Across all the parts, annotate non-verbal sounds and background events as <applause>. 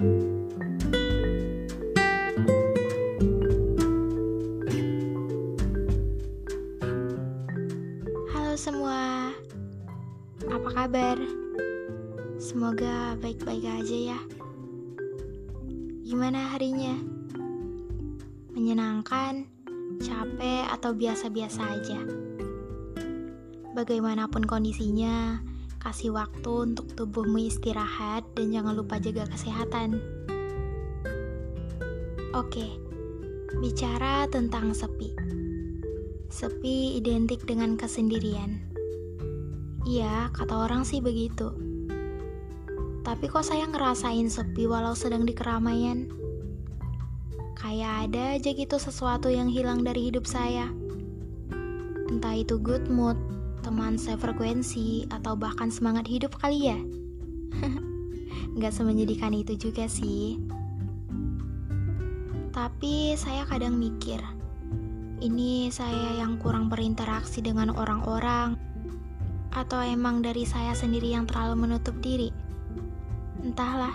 Halo semua, apa kabar? Semoga baik-baik aja ya. Gimana harinya? Menyenangkan, capek, atau biasa-biasa aja? Bagaimanapun kondisinya, kasih waktu untuk tubuhmu istirahat dan jangan lupa jaga kesehatan. Oke, bicara tentang sepi. Sepi identik dengan kesendirian. Iya, kata orang sih begitu. Tapi kok saya ngerasain sepi walau sedang di keramaian? Kayak ada aja gitu sesuatu yang hilang dari hidup saya. Entah itu good mood, teman sefrekuensi, atau bahkan semangat hidup kali ya. <laughs> Nggak semenyedihkan itu juga sih. Tapi saya kadang mikir, ini saya yang kurang berinteraksi dengan orang-orang, atau emang dari saya sendiri yang terlalu menutup diri? Entahlah.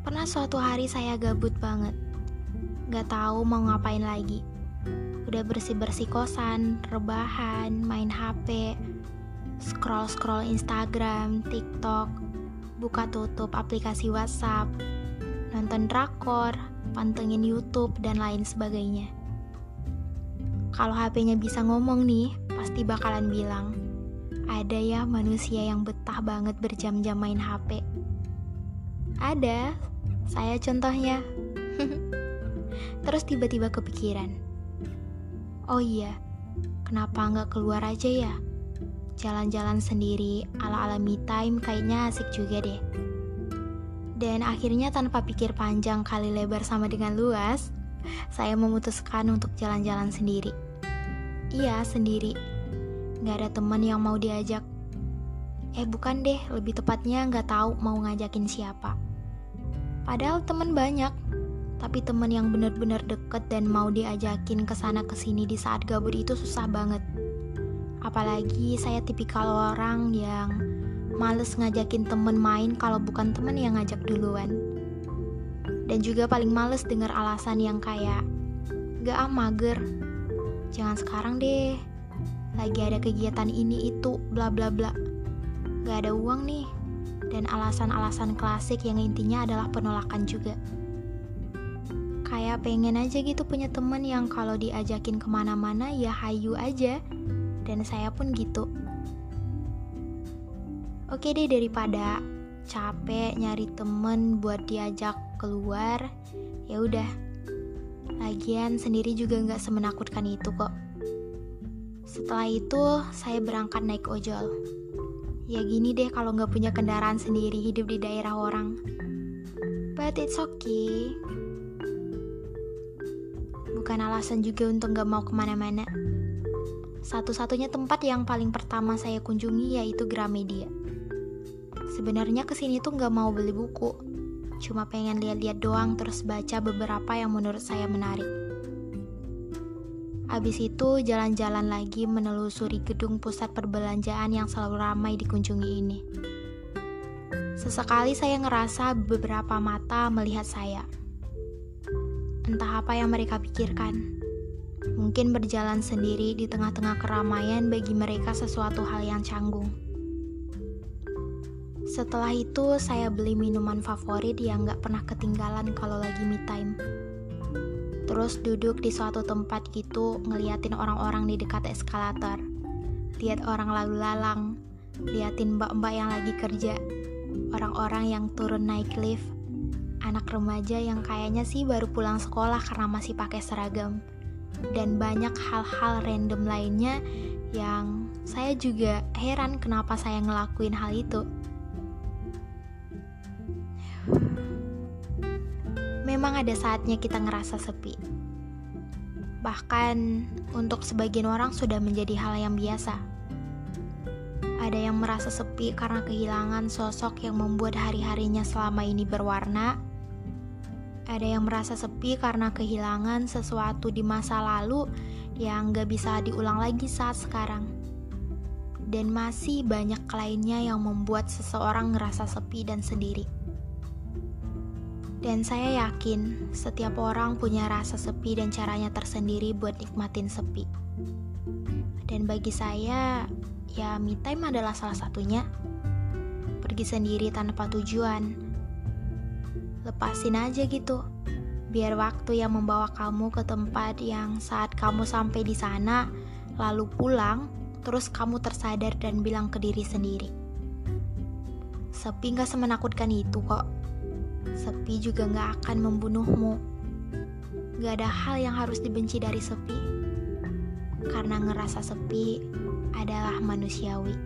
Pernah suatu hari saya gabut banget, gak tahu mau ngapain lagi. Udah bersih-bersih kosan, rebahan, main HP, scroll-scroll Instagram, TikTok, buka tutup aplikasi WhatsApp, nonton drakor, pantengin YouTube, dan lain sebagainya. Kalau HP-nya bisa ngomong nih, pasti bakalan bilang, ada ya manusia yang betah banget berjam-jam main HP. Ada, saya contohnya. <laughs> Terus tiba-tiba kepikiran, oh iya, kenapa nggak keluar aja ya? Jalan-jalan sendiri ala-ala me time kayaknya asik juga deh. Dan akhirnya tanpa pikir panjang kali lebar sama dengan luas, saya memutuskan untuk jalan-jalan sendiri. Iya, sendiri. Gak ada teman yang mau diajak. Eh bukan deh, lebih tepatnya gak tahu mau ngajakin siapa. Padahal teman banyak, tapi teman yang benar-benar deket dan mau diajakin ke sana ke sini di saat gabut itu susah banget. Apalagi saya tipikal orang yang males ngajakin temen main kalau bukan temen yang ngajak duluan. Dan juga paling males dengar alasan yang kayak, gak ah mager, jangan sekarang deh, lagi ada kegiatan ini itu, bla bla bla. Gak ada uang nih, dan alasan-alasan klasik yang intinya adalah penolakan juga. Kayak pengen aja gitu punya temen yang kalau diajakin ke mana-mana ya hayu aja, dan saya pun gitu. Oke deh daripada capek nyari temen buat diajak keluar, ya udah. Lagian sendiri juga nggak semenakutkan itu kok. Setelah itu saya berangkat naik ojol. Ya gini deh kalau nggak punya kendaraan sendiri hidup di daerah orang. But it's okay. Bukan alasan juga untuk nggak mau ke mana-mana. Satu-satunya tempat yang paling pertama saya kunjungi yaitu Gramedia. Sebenarnya ke sini tuh nggak mau beli buku, cuma pengen lihat-lihat doang terus baca beberapa yang menurut saya menarik. Abis itu jalan-jalan lagi menelusuri gedung pusat perbelanjaan yang selalu ramai dikunjungi ini. Sesekali saya ngerasa beberapa mata melihat saya. Entah apa yang mereka pikirkan. Mungkin berjalan sendiri di tengah-tengah keramaian bagi mereka sesuatu hal yang canggung. Setelah itu, saya beli minuman favorit yang gak pernah ketinggalan kalau lagi me time. Terus duduk di suatu tempat gitu, ngeliatin orang-orang di dekat eskalator. Lihat orang lalu lalang, liatin mbak-mbak yang lagi kerja, orang-orang yang turun naik lift, anak remaja yang kayaknya sih baru pulang sekolah karena masih pakai seragam, dan banyak hal-hal random lainnya yang saya juga heran kenapa saya ngelakuin hal itu. Memang ada saatnya kita ngerasa sepi. Bahkan untuk sebagian orang sudah menjadi hal yang biasa. Ada yang merasa sepi karena kehilangan sosok yang membuat hari-harinya selama ini berwarna. Ada yang merasa sepi karena kehilangan sesuatu di masa lalu yang gak bisa diulang lagi saat sekarang. Dan masih banyak lainnya yang membuat seseorang ngerasa sepi dan sendiri. Dan saya yakin setiap orang punya rasa sepi dan caranya tersendiri buat nikmatin sepi. Dan bagi saya, ya me time adalah salah satunya. Pergi sendiri tanpa tujuan. Lepasin aja gitu. Biar waktu yang membawa kamu ke tempat yang saat kamu sampai di sana, lalu pulang, terus kamu tersadar dan bilang ke diri sendiri. Sepi gak semenakutkan itu kok. Sepi juga gak akan membunuhmu. Gak ada hal yang harus dibenci dari sepi. Karena ngerasa sepi adalah manusiawi.